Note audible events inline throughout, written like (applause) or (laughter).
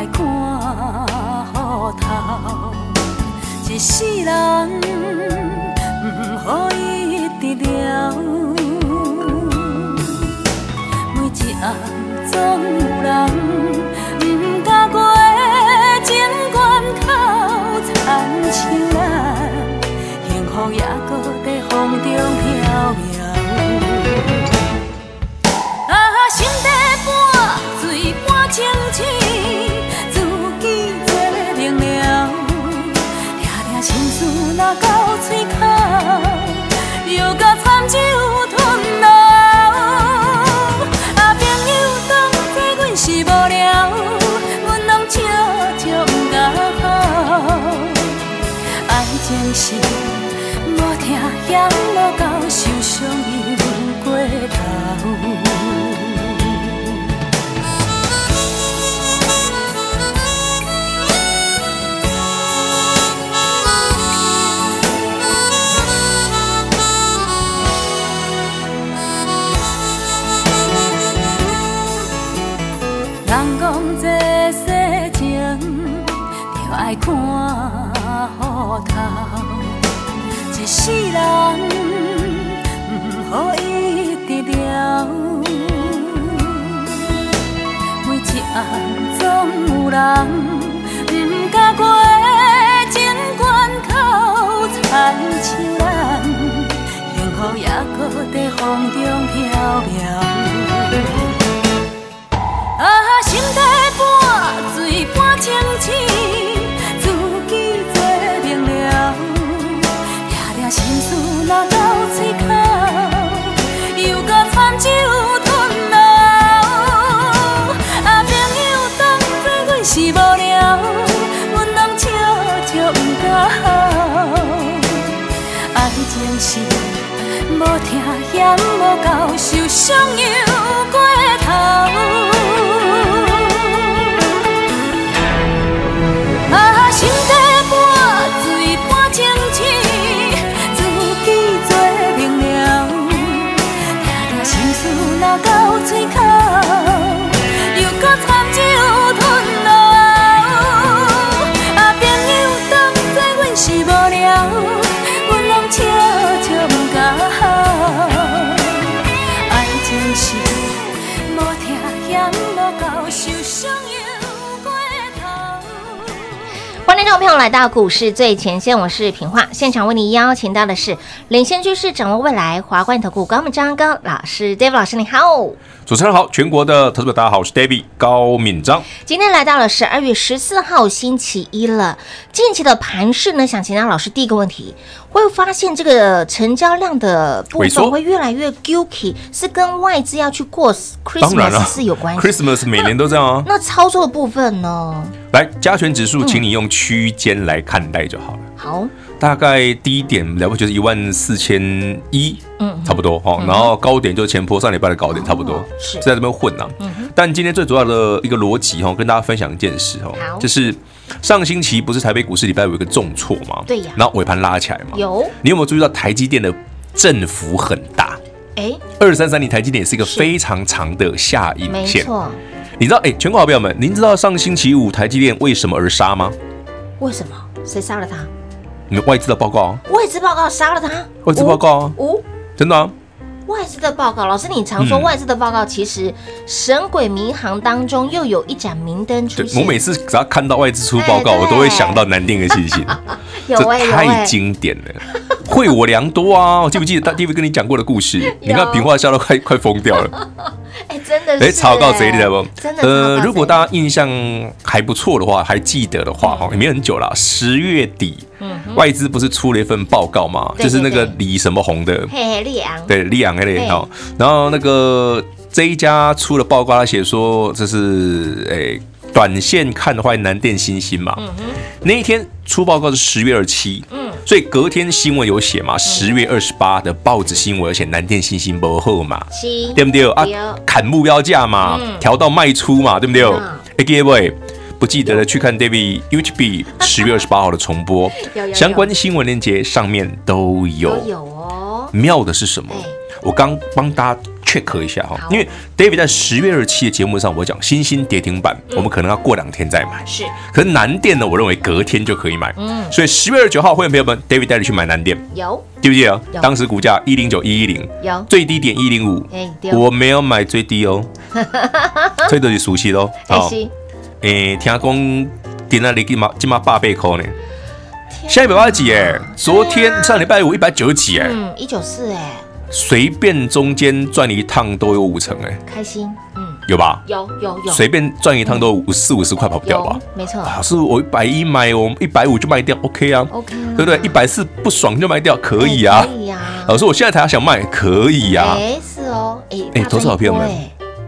来看雨头，一世人，毋好一直留。每一晚总有人，不甘过情关，哭残像咱，幸福也搁在风中飘渺。啊，心底清醒。事那到嘴口，又到惨酒吞落喉。啊，朋友，当作阮是无聊，阮拢假装甲好。爱情是无疼嫌无够受伤。人，毋好一直了。每一暗总有人，唔敢过情关口，残凄然，幸福也搁在风中飘飘。啊，心底半醉半清醒。相拥来到股市最前线，我是平化，现场为你邀请到的是领先趋势、掌握未来华冠投顾高敏章高老师，David 老师你好。主持人好，全国的投资者大家好，我是 David 高敏章。今天来到了十二月十四号星期一了，近期的盘势呢，想请教老师第一个问题，会发现这个成交量的部分会越来越 guilty，是跟外资要去过 Christmas 是有关系？Christmas 每年都这样啊。那操作的部分呢？来，加权指数，请你用区间来看待就好了。嗯、好。大概低点了不就是一万四千一，嗯，差不多哈。然后高点就是前坡上礼拜的高点，差不多是在这边混呐。但今天最主要的一个逻辑哈，跟大家分享一件事哈，就是上星期不是台北股市礼拜五有一个重挫吗？对呀。然后尾盘拉起来嘛。有。你有没有注意到台积电的振幅很大？哎，二三三零台积电也是一个非常长的下影线。没错。你知道哎，全国好朋友们，您知道上星期五台积电为什么而杀吗？为什么？谁杀了他？你们外资的报告啊。外资报告杀了他。外资报告啊。哦，真的啊。外资的报告，老师，你常说外资的报告，其实神鬼迷航当中又有一盏明灯出现。我每次只要看到外资出报告，我都会想到南电的信息，这 (laughs) 太经典了，惠我良多啊！我记不记得大 David 跟你讲过的故事？(laughs) 你看平化笑到快快疯掉了。哎，真的是哎，超告谁的不？真的呃，如果大家印象还不错的话，还记得的话哈，也没很久了，十月底。嗯外资不是出了一份报告吗？就是那个李什么红的，嘿嘿，李昂，对，李昂那里哦。然后那个这一家出了报告，他写说这是诶，短线看坏南电、新兴嘛。嗯那一天出报告是十月二七，嗯，所以隔天新闻有写嘛，十月二十八的报纸新闻有写南电、信心不厚嘛，对不对啊？砍目标价嘛，调到卖出嘛，对不对？哎，各位。不记得的去看 David YouTube 十月二十八号的重播，(laughs) 相关新闻链接上面都有。有哦。妙的是什么？我刚帮大家 check 一下哈，因为 David 在十月二十七的节目上，我讲新兴跌停板，我们可能要过两天再买。是。可是南电呢，我认为隔天就可以买。嗯。所以十月二十九号，会员朋友们，David 带你去买南电。有。记不记得？当时股价一零九一一零。有。最低点一零五。我没有买最低哦。(laughs) 这都是熟悉喽。好。诶、欸，听讲点那里起码起码八百块呢，现在一百八十几哎，昨天上礼拜五一百九十几哎，嗯，一九四哎，随便中间转一趟都有五成哎，开心，嗯，有吧？有有有，随便转一趟都五四五十块跑不掉吧？没错，老师我一百一买，我一百五就卖掉，OK 啊，OK，对不对？一百四不爽就卖掉，可以啊，可以啊。老师我现在才想卖，可以呀，哎是哦，哎哎，投资好朋友们。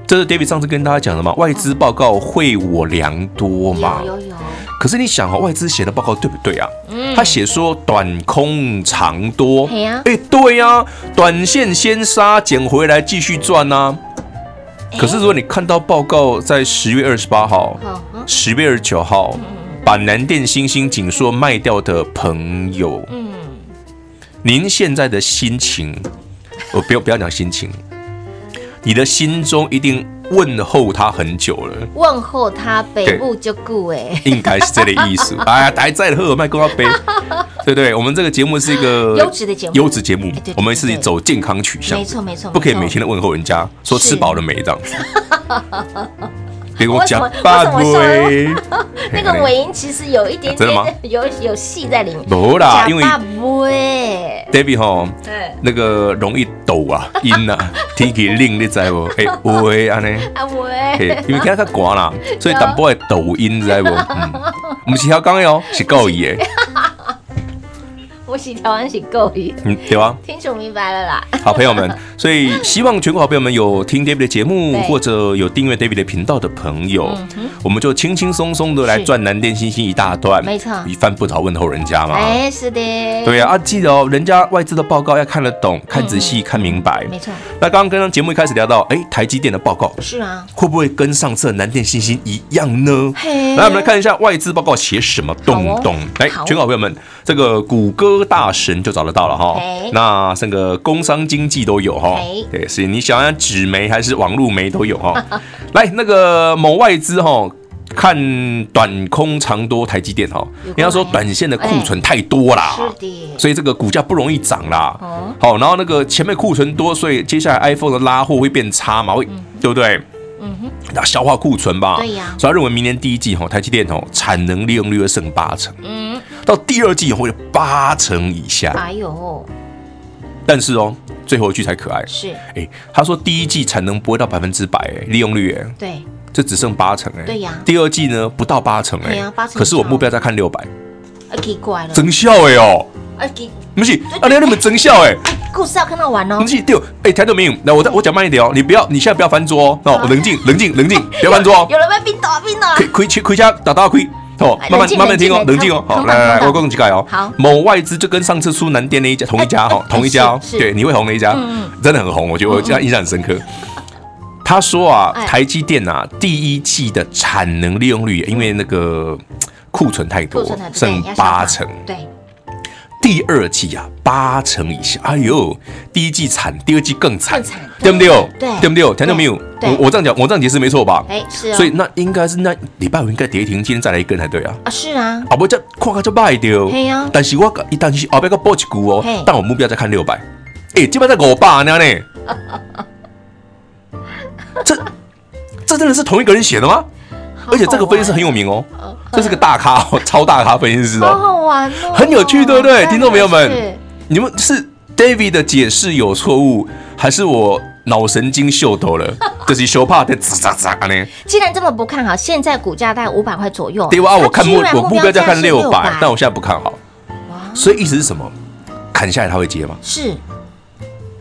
这是 David 上次跟大家讲的嘛？外资报告会我良多嘛？有有有。可是你想啊，外资写的报告对不对啊？嗯。他写说短空长多。哎，对呀，短线先杀，捡回来继续赚呐。可是如果你看到报告在十月二十八号、十月二十九号把南电、星星、锦硕卖掉的朋友，嗯，您现在的心情，我不要不要讲心情。你的心中一定问候他很久了，问候他北部就顾哎，(laughs) 应该是这个意思。(laughs) 哎呀，还在喝麦克杯，对对，我们这个节目是一个 (laughs) 优质的节目，优质节目，我们是走健康取向，没错没错，不可以每天都问候人家，说吃饱了没这样子。给我讲八尾，(laughs) 那个尾音其实有一点点，(laughs) 真的吗？有有戏在里面。不啦，因为 David 哈，那个容易抖啊，音啊，(laughs) 天气冷你知不？哎，喂，安尼，啊喂，因为今日较寒啦，所以淡薄会抖音，知不？嗯，不是调讲哟，是故意的。我是台湾是够意，嗯，对啊，听楚明白了啦。好朋友们，(laughs) 所以希望全国好朋友们有听 David 的节目，或者有订阅 David 的频道的朋友，我们就轻轻松松的来赚南电、星星一大段，没错，一番不讨问候人家嘛。哎，是的，对啊，啊，记得哦，人家外资的报告要看得懂、看仔细、看明白，没错。那刚刚跟节目一开始聊到，哎，台积电的报告是啊，会不会跟上次南电、星星一样呢？来，我们来看一下外资报告写什么，动动。来，全国好朋友们，这个谷歌。大神就找得到了哈.那这个工商经济都有哈.对，所以你想要纸媒还是网络媒都有哈。(laughs) 来，那个某外资哈，看短空长多台积电哈，人家说短线的库存太多啦，所以这个股价不容易涨啦。好，然后那个前面库存多，所以接下来 iPhone 的拉货会变差嘛，会对不对？嗯哼，那消化库存吧。对呀，所以他认为明年第一季哈，台积电哦产能利用率会剩八成。嗯。到第二季以后会八成以下，哎呦！但是哦，最后一句才可爱，是。哎，他说第一季产能不会到百分之百，哎，利用率，哎，对，这只剩八成，哎，对呀。第二季呢，不到八成，哎，八成。可是我目标在看六百，奇怪了，增效哎哦，不是，啊，你那么增效哎，故事要看到完哦，不是，对，哎，台豆明，那我再我讲慢一点哦，你不要，你现在不要翻桌哦，冷静，冷静，冷静，不要翻桌哦，(laughs) 有人被冰倒，冰倒，亏亏亏家打大亏。哦，慢慢慢慢听哦，冷静哦。好，来来来，我跟你讲哦。好，某外资就跟上次苏南电那一家同一家哈，同一家哦。对，你会红的一家，真的很红，我觉得我这样印象很深刻。他说啊，台积电啊，第一季的产能利用率，因为那个库存太多，剩八成。对。第二季啊，八成以下。哎呦，第一季惨，第二季更惨，更惨，对不对？对，对不对？听到没有？我我这样讲，我这样解释没错吧？哎，是。所以那应该是那礼拜五应该跌停，今天再来一根才对啊。啊，是啊。啊不，这看个就卖掉。对呀。但是我一旦是后边个报一股哦，但我目标在看六百。哎，基本在五百呢呢。(laughs) 这这真的是同一个人写的吗？而且这个分析师很有名哦。这是个大咖，(laughs) 超大咖分析师哦，好好玩哦，很有趣，对不对？听众朋友们，你们是 David 的解释有错误，还是我脑神经秀逗了？(laughs) 就是修怕的吱喳喳呢？既然这么不看好，现在股价在五百块左右，对啊，我看目我目标价看六百，但我现在不看好。所以意思是什么？砍下来他会接吗？是，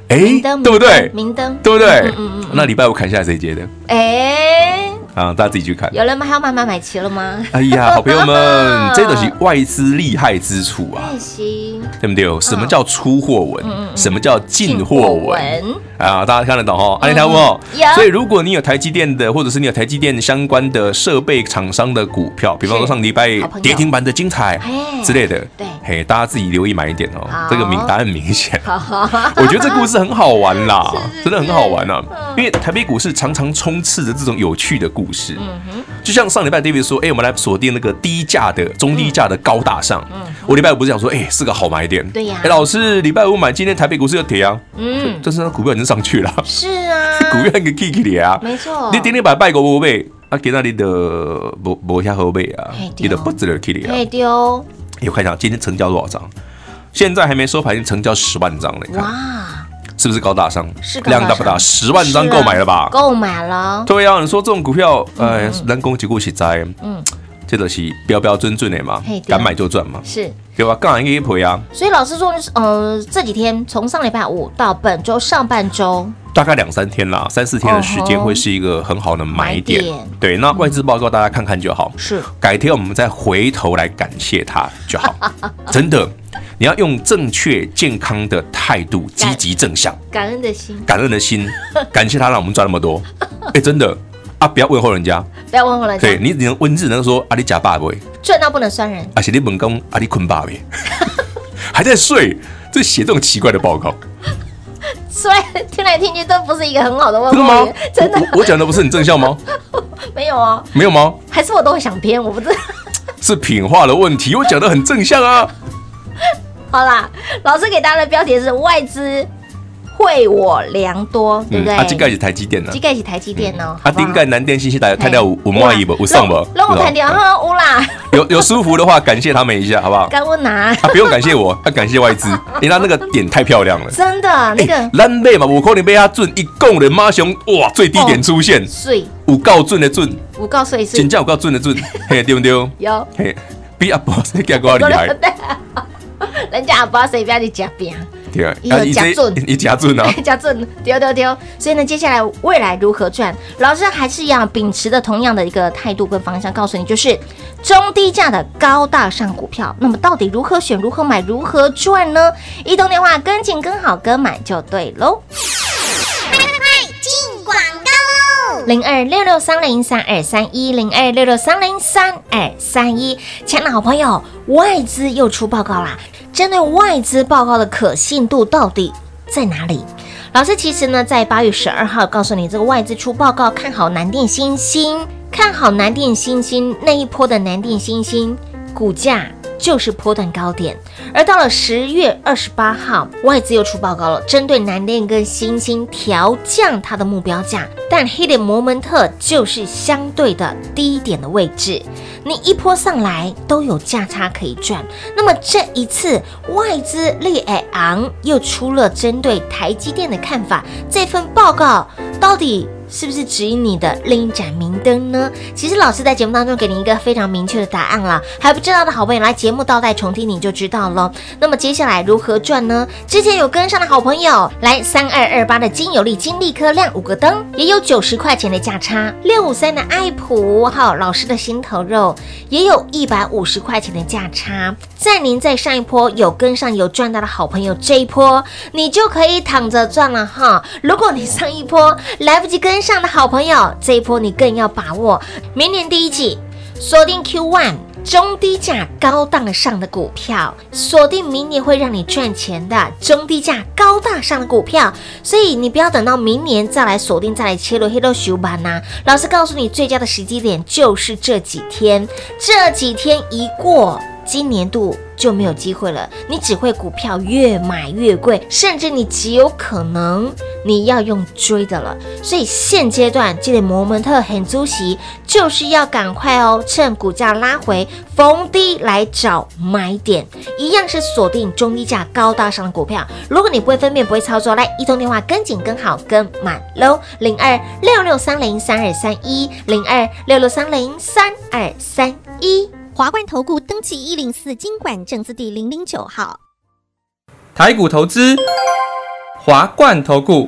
哎，对不对？明灯，对不对？嗯嗯，那礼拜五砍下来谁接的？哎。啊，大家自己去看。有人买，还要慢慢买齐了吗？哎呀，好朋友们，(laughs) 这都是外资厉害之处啊！对不对？什么叫出货文？什么叫进货文？啊，大家看得懂哦。安利台务哦。所以，如果你有台积电的，或者是你有台积电相关的设备厂商的股票，比方说上礼拜跌停板的精彩之类的，对，嘿，大家自己留意买一点哦。这个名答案很明显。我觉得这故事很好玩啦，(laughs) 真的很好玩啊！因为台北股市常常充斥着这种有趣的故事。故事，嗯哼，就像上礼拜 David 说，哎，我们来锁定那个低价的、中低价的高大上。嗯，我礼拜五不是想说，哎，是个好买点。对呀，哎，老师，礼拜五买，今天台北股市又跌啊。嗯，但是那股票已经上去了。是啊，(laughs) 股票那个 K K 的啊，没错。你点点把拜过不背啊？给那里的不不下后背啊？你的不值得 Kiki 啊。可以丢。有看一下今天成交多少张？现在还没收盘，已经成交十万张了。哇！是不是高大上？是量大不大？十万张购买了吧？购买了。对呀，你说这种股票，哎，人工结构实在，嗯，这都是标标准准的嘛，敢买就赚嘛，是，对吧？刚好一个赔啊。所以老师说，呃，这几天从上礼拜五到本周上半周，大概两三天啦，三四天的时间会是一个很好的买点。对，那外资报告大家看看就好。是，改天我们再回头来感谢他就好，真的。你要用正确健康的态度，积极正向，感恩的心，感恩的心，感谢他让我们赚那么多。(laughs) 哎，真的啊，不要问候人家，不要问候人家。对你，只能文字能说啊，你假爸不会赚到不能酸人，而且你本工啊，你困爸呗，(laughs) 还在睡，这写这种奇怪的报告，虽然听来听去都不是一个很好的问候。真的吗？真的，我讲的不是很正向吗？(laughs) 没有啊，没有吗？还是我都会想偏，我不知道，(laughs) 是品化的问题，我讲的很正向啊。好啦，老师给大家的标题是外资惠我良多，对不对？啊，这个是台积电呢，这个是台积电哦。啊，顶个南电信息大家看到有有满意不？有送不？让我看掉哈，有啦。有有舒服的话，感谢他们一下，好不好？感恩拿。啊，不用感谢我，要感谢外资，(laughs) 因为他那个点太漂亮了。真的，那个蓝妹嘛，我可能被他准一共的马熊哇，最低点出现，水五告准的准，五告水水，真正五告准的准，(laughs) 嘿，对不对？有，嘿，比阿波斯更加厉害。(laughs) (laughs) 人家也不知道谁不要你夹边，对啊，你夹准，你夹准啊，夹准，丢丢丢。所以呢，接下来未来如何赚？老师还是一样秉持的同样的一个态度跟方向，告诉你就是中低价的高大上股票。那么到底如何选、如何买、如何赚呢？移动电话跟紧、跟好、跟买就对喽。快快快，进广告喽！零二六六三零三二三一零二六六三零三二三一，亲爱的好朋友，外资又出报告啦。针对外资报告的可信度到底在哪里？老师其实呢，在八月十二号告诉你，这个外资出报告看好南电、欣兴，看好南电、欣兴那一波的南电、欣兴股价。就是波段高点，而到了十月二十八号，外资又出报告了，针对南电跟欣兴调降它的目标价，但黑点摩门特就是相对的低点的位置，你一波上来都有价差可以赚。那么这一次外资利昂又出了针对台积电的看法，这份报告到底？是不是指引你的另一盏明灯呢？其实老师在节目当中给你一个非常明确的答案了，还不知道的好朋友来节目倒带重听你就知道了。那么接下来如何赚呢？之前有跟上的好朋友来三二二八的金有利金立科亮五个灯，也有九十块钱的价差。六五三的爱普好老师的心头肉，也有一百五十块钱的价差。在您在上一波有跟上有赚到的好朋友，这一波你就可以躺着赚了哈。如果你上一波来不及跟上的好朋友，这一波你更要把握。明年第一季锁定 Q One 中低价高档上的股票，锁定明年会让你赚钱的中低价高大上的股票。所以你不要等到明年再来锁定，再来切入黑豆熊盘呐。老师告诉你，最佳的时机点就是这几天，这几天一过。今年度就没有机会了，你只会股票越买越贵，甚至你极有可能你要用追的了。所以现阶段这里摩门特很足席，就是要赶快哦，趁股价拉回逢低来找买点，一样是锁定中低价高大上的股票。如果你不会分辨，不会操作，来一通电话跟紧跟好跟满喽，零二六六三零三二三一零二六六三零三二三一。华冠投顾登记一零四金管证字第零零九号，台股投资，华冠投顾。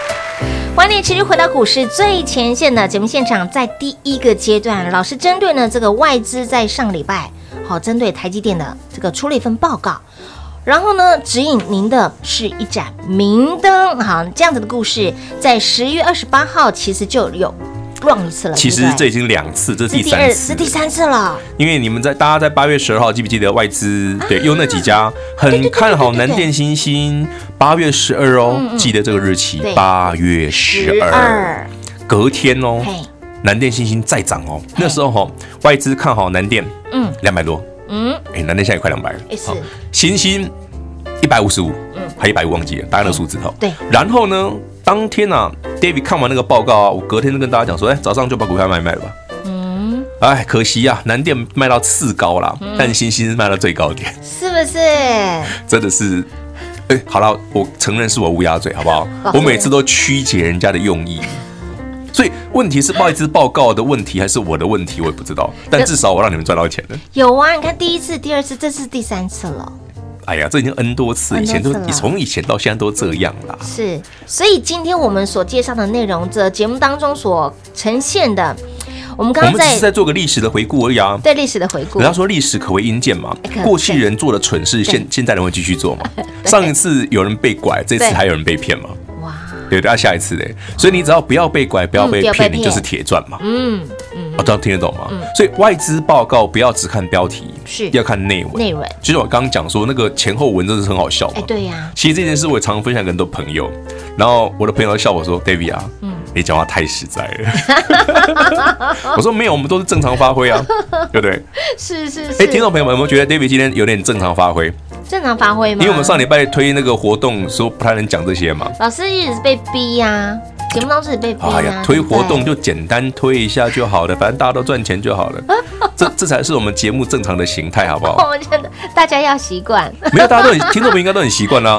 欢迎持续回到股市最前线的节目现场，在第一个阶段，老师针对呢这个外资在上礼拜，好针对台积电的这个出了一份报告，然后呢指引您的是一盏明灯，好这样子的故事，在十月二十八号其实就有。撞一次了，其实这已经两次，这是第三次，是第三次了。因为你们在大家在八月十二号记不记得外资对用那几家很看好南电、新星，八月十二哦，记得这个日期，八月十二，隔天哦，南电、新星再涨哦。那时候哈，外资看好南电，嗯，两百多，嗯，哎，南电现在也快两百了，是，欣兴一百五十五，嗯，还一百五忘记了，大概那数字哈，对，然后呢？当天啊，David 看完那个报告啊，我隔天就跟大家讲说，哎，早上就把股票卖卖了吧。嗯，哎，可惜呀，南电卖到次高了，但星星卖到最高点，是不是？真的是，哎，好了，我承认是我乌鸦嘴，好不好？我每次都曲解人家的用意，所以问题是外资报告的问题还是我的问题，我也不知道。但至少我让你们赚到钱了。有啊，你看第一次、第二次，这是第三次了。哎呀，这已经 N 多次，以前都你从以前到现在都这样啦。是，所以今天我们所介绍的内容，这节目当中所呈现的，我们刚刚是在做个历史的回顾而已啊。对历史的回顾，人家说历史可为阴鉴嘛，过去人做的蠢事，现现在人会继续做嘛。(laughs) 上一次有人被拐，这次还有人被骗嘛？哇，对，要下一次嘞。所以你只要不要被拐，不要被骗，你就是铁赚嘛。嗯嗯，我这样听得懂吗？所以外资报告不要只看标题。是要看内文，内文。其实我刚刚讲说那个前后文真的是很好笑嘛。哎，对呀。其实这件事我也常常分享给很多朋友，然后我的朋友都笑我说：“David 啊，嗯，你讲话太实在了。(laughs) ”我说没有，我们都是正常发挥啊，对不对？是 (laughs) 是是。哎，听众朋友们有没有觉得 David 今天有点正常发挥？正常发挥吗？因为我们上礼拜推那个活动说不太能讲这些嘛。老师一直是被逼呀。节目当中也被逼啊！哎呀，推活动就简单推一下就好了，(laughs) 反正大家都赚钱就好了。这这才是我们节目正常的形态，好不好？我觉得大家要习惯。没有，大家都很听众们应该都很习惯啦。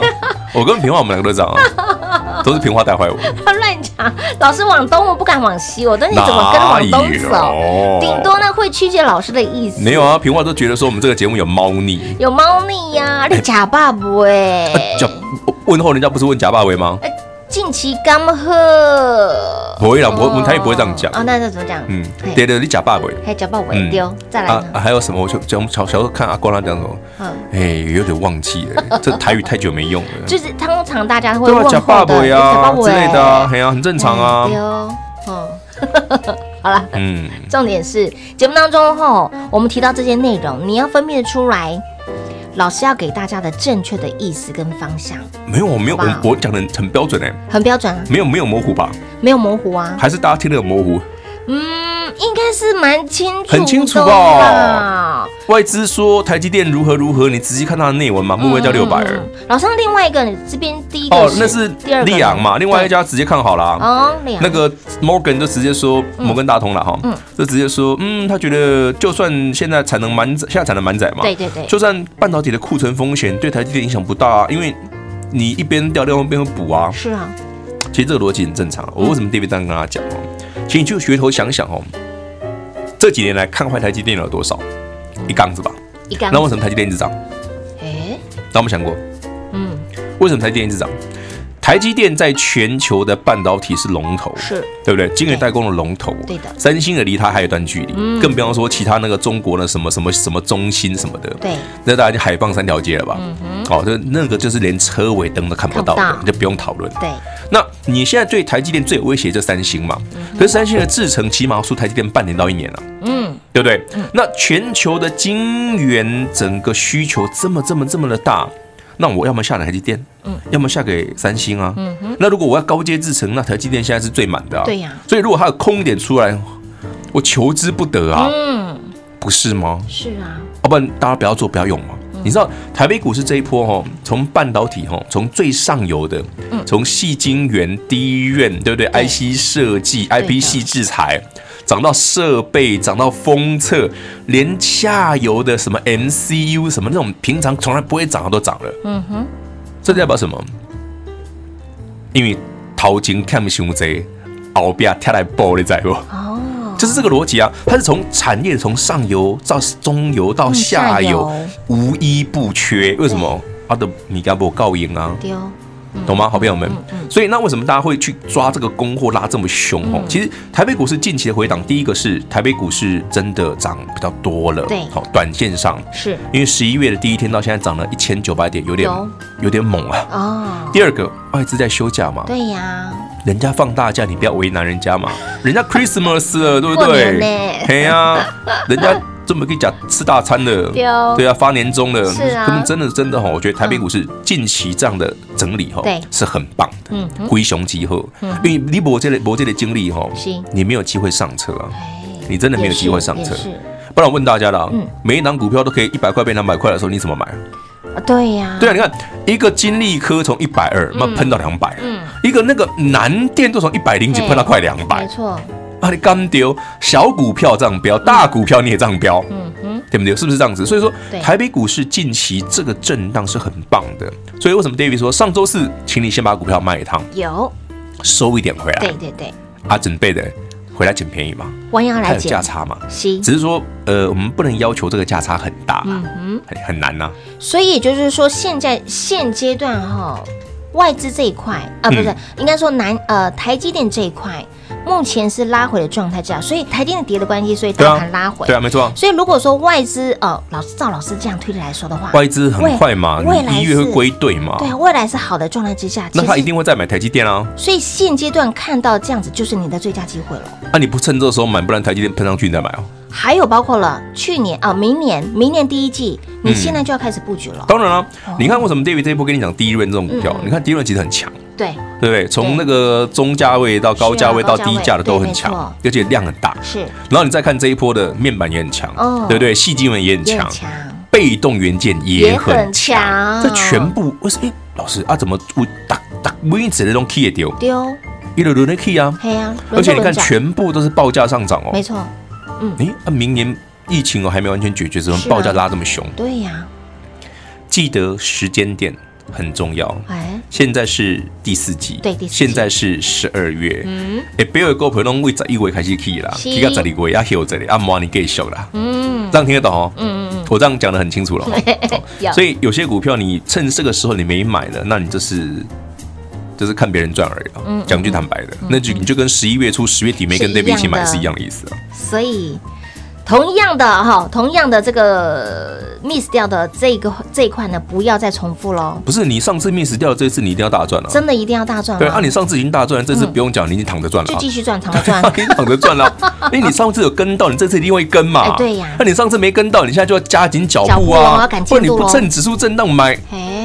我跟平华我们两个都这样啊，(laughs) 都是平花带坏我。他 (laughs) 乱讲，老师往东，我不敢往西。我说你怎么跟往东走？顶多呢会曲解老师的意思。没有啊，平花都觉得说我们这个节目有猫腻，有猫腻呀！你假爸不哎？假问候人家不是问假爸为吗？近期刚喝，不会啦，我我们台语不会这样讲啊。那这怎么讲？嗯，对的，你假爸尾，还假爸尾丢，再来啊？还有什么？我就讲小小时候看阿光他讲什么？哎，有点忘记了，这台语太久没用了。(laughs) 就是通常大家会问假爸尾啊之类的啊，很啊，很正常啊。丢，嗯，(laughs) 好了，嗯，重点是节目当中哈，我们提到这些内容，你要分辨出来。老师要给大家的正确的意思跟方向，没有，我没有，我我讲的很标准哎，很标准啊，没有没有模糊吧？没有模糊啊，还是大家听得有模糊？嗯，应该是蛮清楚，很清楚吧？外资说台积电如何如何，你仔细看它的内文嘛，目标价六百。二。老上另外一个，你这边第一个哦，那是利昂嘛，另外一家直接看好了哦，那个 Morgan 就直接说摩根大通了哈，嗯，就直接说，嗯，他觉得就算现在产能满载，现在产能满载嘛，对对对，就算半导体的库存风险对台积电影响不大啊，因为你一边掉，另外一边会补啊，是啊，其实这个逻辑很正常。我为什么 David 这样跟他讲哦？其实你就回头想想哦，这几年来看坏台积电有多少？一缸子吧，一缸。那为什么台积电一直涨？哎，那我们想过，嗯，为什么台积电一直涨？台积电在全球的半导体是龙头，是对不对？晶圆代工的龙头，对的。三星的离它还有一段距离，更不要说其他那个中国的什么什么什么中心什么的，对，那大家就海放三条街了吧？哦，这那个就是连车尾灯都看不到的，你就不用讨论。对，那你现在对台积电最有威胁就三星嘛？可是三星的制程起码要输台积电半年到一年了，嗯，对不对？那全球的晶圆整个需求这么这么这么的大。那我要么下台积电，嗯，要么下给三星啊，嗯哼。那如果我要高阶制程，那台积电现在是最满的啊，对呀。所以如果它有空一点出来，我求之不得啊，嗯，不是吗？是啊，要不然大家不要做，不要用嘛。你知道台北股市这一波哈，从半导体哈，从最上游的，从细晶圆、DRAM，对不对？IC 设计、IP 系制裁。涨到设备，涨到封测，连下游的什么 MCU 什么那种平常从来不会涨的都涨了。嗯哼，这代表什么？因为淘金看不凶贼，后边跳来爆你知不？哦，就是这个逻辑啊，它是从产业从上游到中游到下游，无一不缺。为什么？阿德米加波告赢啊。懂吗，好朋友们？所以那为什么大家会去抓这个供货拉这么凶哦？其实台北股市近期的回档，第一个是台北股市真的涨比较多了，对，好，短线上是因为十一月的第一天到现在涨了一千九百点，有点有点猛啊。哦。第二个外资在休假嘛？对呀。人家放大假，你不要为难人家嘛。(laughs) 人家 Christmas 了，对不对？对呀，人家。这么跟你讲吃大餐的，对啊，发年终的，他们真的真的哈，我觉得台北股市近期这样的整理哈，是很棒的，嗯，灰熊集合，因为你博这类博这类经历哈，你没有机会上车啊，你真的没有机会上车，不然我问大家了，每一档股票都可以一百块变两百块的时候，你怎么买？啊？对呀，对啊，你看一个金利科从一百二，那喷到两百，嗯，一个那个南电都从一百零几喷到快两百，没错。啊，你刚丢？小股票这样飙，大股票你也这样飙，嗯哼，对不对？是不是这样子？所以说，台北股市近期这个震荡是很棒的。所以为什么 David 说上周四，请你先把股票卖一趟，有。收一点回来。对对对，啊，准备的回来捡便宜嘛，弯腰来捡。价差嘛，只是说，呃，我们不能要求这个价差很大，很很难呐。所以也就是说，现在现阶段哈，外资这一块啊，不是应该说南呃台积电这一块。目前是拉回的状态之下，所以台电的跌的关系，所以大盘拉回。对啊，没错。所以如果说外资哦，老师赵老师这样推理来说的话，外资很快嘛，未来一月会归队嘛。对啊，未来是好的状态之下，那他一定会再买台积电啊。所以现阶段看到这样子，就是你的最佳机会了。那你不趁这个时候买，不然台积电喷上去你再买哦。还有包括了去年啊，明年明年第一季，你现在就要开始布局了。当然了，你看为什么 David 这一波跟你讲第一轮这种股票？你看第一轮其实很强。对，对不对？从那个中价位到高价位到低价的都很强，而且量很大。是，然后你再看这一波的面板也很强，对不对？细晶圆也很强，被动元件也很强。这全部我说，哎，老师啊，怎么我打打每一次那种 key 也丢丢，一轮轮的 key 啊，而且你看全部都是报价上涨哦，没错。嗯，哎，那明年疫情哦还没完全解决，怎么报价拉这么凶？对呀，记得时间点。很重要。哎，现在是第四季，对，第四季。现在是十二月。嗯，哎，不要个朋友为十一月开始起啦，起到十二月要休这里，啊，明年继续啦。嗯，这样听得懂哦？嗯嗯，我这样讲得很清楚了。(laughs) 所以有些股票你趁这个时候你没买的，那你就是就是看别人赚而已啊。嗯，讲句坦白的，那就你就跟十一月初、十月底没跟 David 一起买是一样的意思啊。所以。同样的哈，同样的这个 miss 掉的这个这一块呢，不要再重复喽。不是你上次 miss 掉，这次你一定要大赚了。真的一定要大赚。对啊，你上次已经大赚了，这次不用讲，你已经躺着赚了。就继续赚，躺着赚。你躺着赚了，因为你上次有跟到，你这次一定会跟嘛。(laughs) 对呀。那你上次没跟到，你现在就要加紧脚步啊，不然你不趁指数震荡买，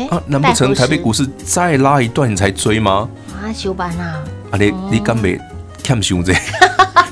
啊，难不成台北股市再拉一段你才追吗？啊，休班啊。啊，你你敢没？看胸这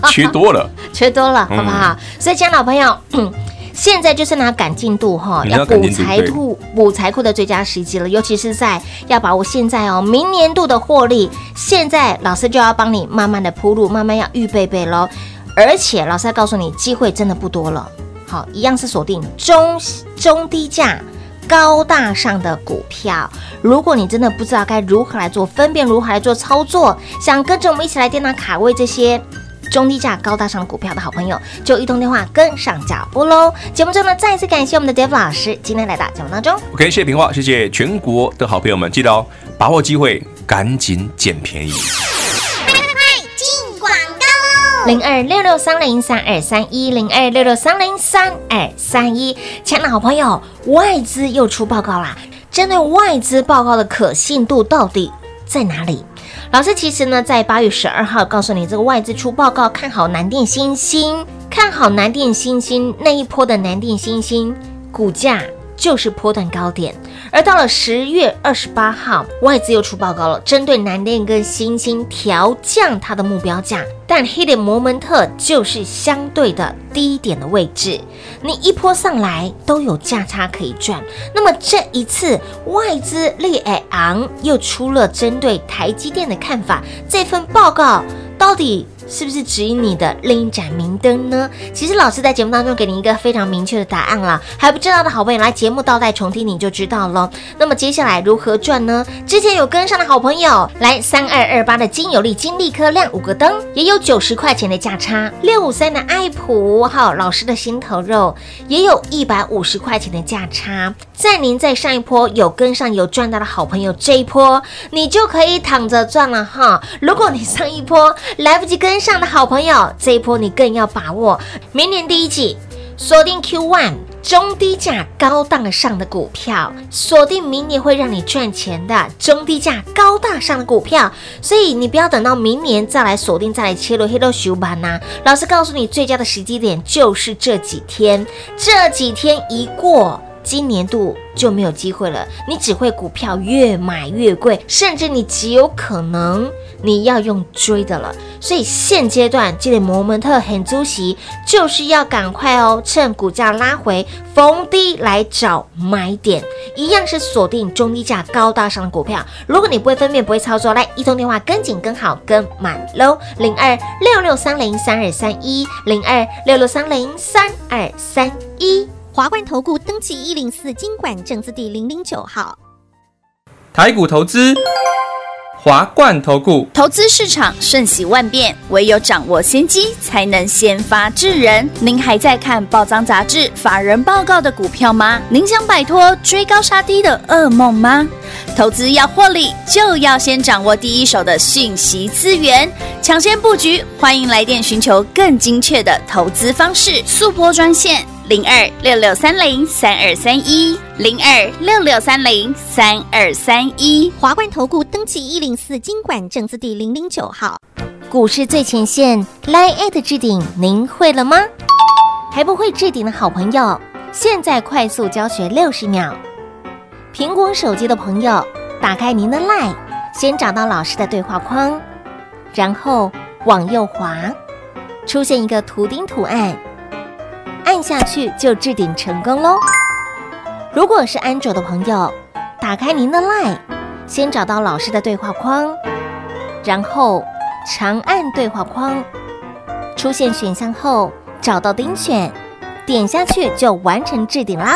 缺多了，缺多了，好不好？嗯、所以，亲爱的老朋友。(clears throat) 现在就是拿赶进度哈，要补财库、补财库的最佳时机了。尤其是在要把握现在哦，明年度的获利，现在老师就要帮你慢慢的铺路，慢慢要预备备喽。而且老师要告诉你，机会真的不多了。好，一样是锁定中中低价、高大上的股票。如果你真的不知道该如何来做分辨，如何来做操作，想跟着我们一起来电脑卡位这些。中低价高大上股票的好朋友，就一通电话跟上脚步喽！节目中呢，再一次感谢我们的 Dave 老师今天来到节目当中。OK，谢谢平话，谢谢全国的好朋友们，记得哦，把握机会，赶紧捡便宜。快快快，进广告喽！零二六六三零三二三一零二六六三零三二三一，亲爱的好朋友，外资又出报告啦！针对外资报告的可信度到底在哪里？老师其实呢，在八月十二号告诉你，这个外资出报告，看好南电、星星，看好南电、星星那一波的南电、星星股价就是波段高点。而到了十月二十八号，外资又出报告了，针对南电跟新兴调降它的目标价。但黑点摩门特就是相对的低点的位置，你一波上来都有价差可以赚。那么这一次外资利昂又出了针对台积电的看法，这份报告到底？是不是指引你的另一盏明灯呢？其实老师在节目当中给你一个非常明确的答案了，还不知道的好朋友来节目倒带重听你就知道了。那么接下来如何赚呢？之前有跟上的好朋友，来三二二八的金有利、金利科亮五个灯，也有九十块钱的价差；六五三的爱普，还有老师的心头肉，也有一百五十块钱的价差。在您在上一波有跟上有赚到的好朋友，这一波你就可以躺着赚了哈。如果你上一波来不及跟上的好朋友，这一波你更要把握。明年第一季锁定 Q1 中低价高档上的股票，锁定明年会让你赚钱的中低价高大上的股票。所以你不要等到明年再来锁定，再来切入黑豆熊盘呐。老师告诉你，最佳的时机点就是这几天，这几天一过。今年度就没有机会了，你只会股票越买越贵，甚至你极有可能你要用追的了。所以现阶段这类摩门特很足席，就是要赶快哦，趁股价拉回逢低来找买点，一样是锁定中低价高大上的股票。如果你不会分辨不会操作，来一通电话跟紧跟好跟满喽，零二六六三零三二三一零二六六三零三二三一。华冠投顾登记一零四金管证字第零零九号，台股投资，华冠投顾。投资市场瞬息万变，唯有掌握先机，才能先发制人。您还在看报章杂志、法人报告的股票吗？您想摆脱追高杀低的噩梦吗？投资要获利，就要先掌握第一手的讯息资源，抢先布局。欢迎来电寻求更精确的投资方式，速拨专线。零二六六三零三二三一，零二六六三零三二三一，华冠投顾登记一零四金管证字第零零九号，股市最前线，Line@ 的置顶，您会了吗？还不会置顶的好朋友，现在快速教学六十秒。苹果手机的朋友，打开您的 Line，先找到老师的对话框，然后往右滑，出现一个图钉图案。按下去就置顶成功喽！如果是安卓的朋友，打开您的 LINE，先找到老师的对话框，然后长按对话框，出现选项后找到钉选，点下去就完成置顶啦！